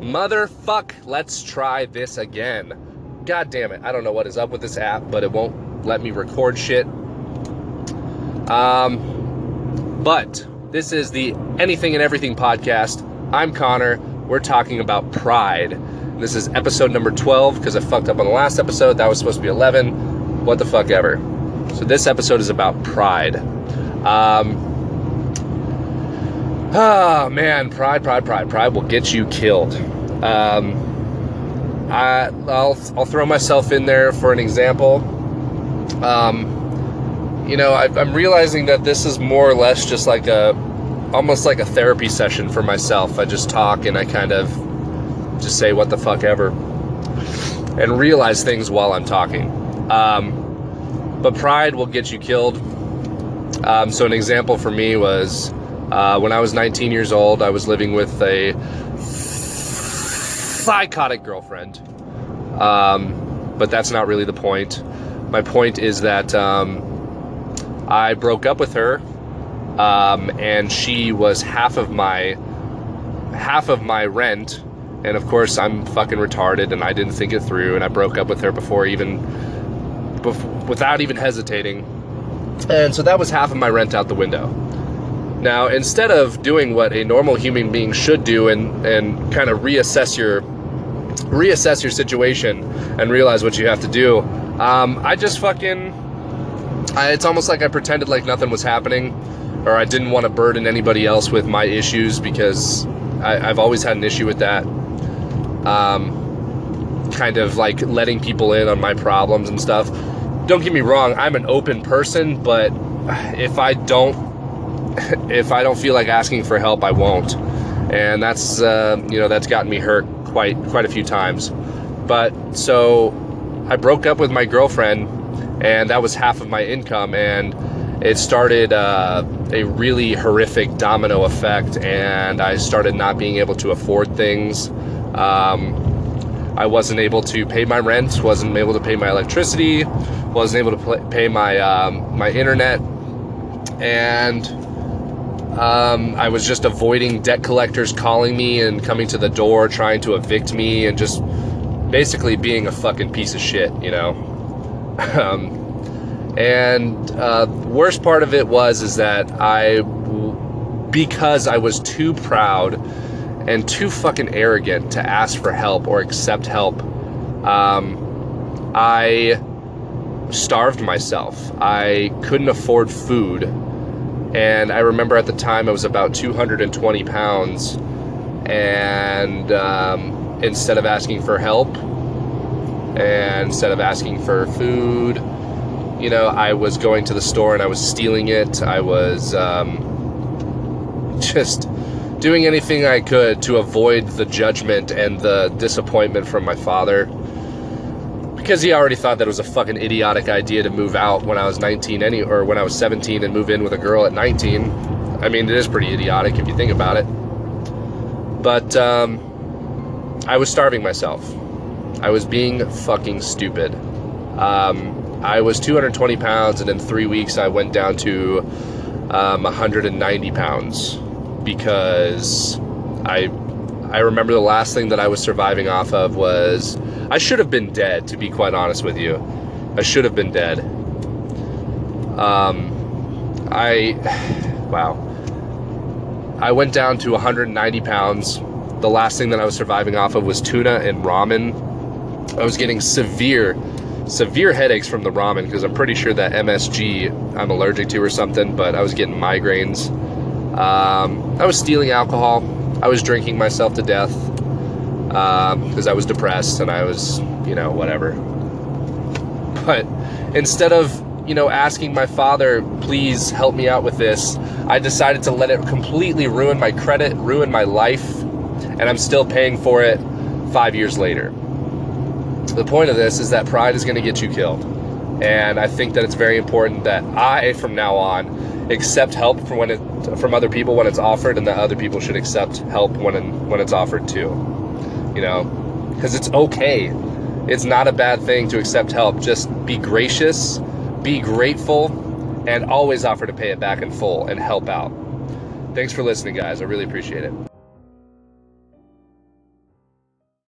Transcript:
Motherfuck, let's try this again. God damn it. I don't know what is up with this app, but it won't let me record shit. Um, but this is the Anything and Everything podcast. I'm Connor. We're talking about pride. This is episode number 12 because I fucked up on the last episode. That was supposed to be 11. What the fuck ever. So this episode is about pride. Um, Oh man, pride, pride, pride, pride will get you killed. Um, I, I'll, I'll throw myself in there for an example. Um, you know, I, I'm realizing that this is more or less just like a, almost like a therapy session for myself. I just talk and I kind of just say what the fuck ever, and realize things while I'm talking. Um, but pride will get you killed. Um, so an example for me was uh, when I was 19 years old, I was living with a psychotic girlfriend. Um, but that's not really the point. My point is that um, I broke up with her, um, and she was half of my half of my rent. And of course, I'm fucking retarded, and I didn't think it through, and I broke up with her before even, without even hesitating. And so that was half of my rent out the window. Now, instead of doing what a normal human being should do and, and kind of reassess your reassess your situation and realize what you have to do, um, I just fucking I, it's almost like I pretended like nothing was happening, or I didn't want to burden anybody else with my issues because I, have always had an issue with that. Um, kind of like letting people in on my problems and stuff. Don't get me wrong, I'm an open person, but if I don't if I don't feel like asking for help, I won't. And that's uh, you know that's gotten me hurt quite quite a few times. But so I broke up with my girlfriend, and that was half of my income, and it started uh, a really horrific domino effect, and I started not being able to afford things. Um, I wasn't able to pay my rent, wasn't able to pay my electricity, wasn't able to pay my um, my internet, and um, I was just avoiding debt collectors calling me and coming to the door trying to evict me and just basically being a fucking piece of shit, you know. um, and uh, worst part of it was is that I, because I was too proud and too fucking arrogant to ask for help or accept help, um, I starved myself. I couldn't afford food and I remember at the time I was about 220 pounds. And um, instead of asking for help, and instead of asking for food, you know, I was going to the store and I was stealing it. I was um, just doing anything I could to avoid the judgment and the disappointment from my father because he already thought that it was a fucking idiotic idea to move out when I was 19 any or when I was 17 and move in with a girl at 19. I mean, it is pretty idiotic if you think about it. But um, I was starving myself. I was being fucking stupid. Um, I was 220 pounds, and in three weeks, I went down to um, 190 pounds because I I remember the last thing that I was surviving off of was I should have been dead, to be quite honest with you. I should have been dead. Um, I, wow. I went down to 190 pounds. The last thing that I was surviving off of was tuna and ramen. I was getting severe, severe headaches from the ramen because I'm pretty sure that MSG I'm allergic to or something, but I was getting migraines. Um, I was stealing alcohol. I was drinking myself to death because um, I was depressed and I was, you know, whatever. But instead of, you know, asking my father, please help me out with this, I decided to let it completely ruin my credit, ruin my life, and I'm still paying for it five years later. The point of this is that pride is going to get you killed. And I think that it's very important that I, from now on, accept help from when it from other people when it's offered, and that other people should accept help when when it's offered too. You know, because it's okay. It's not a bad thing to accept help. Just be gracious, be grateful, and always offer to pay it back in full and help out. Thanks for listening, guys. I really appreciate it.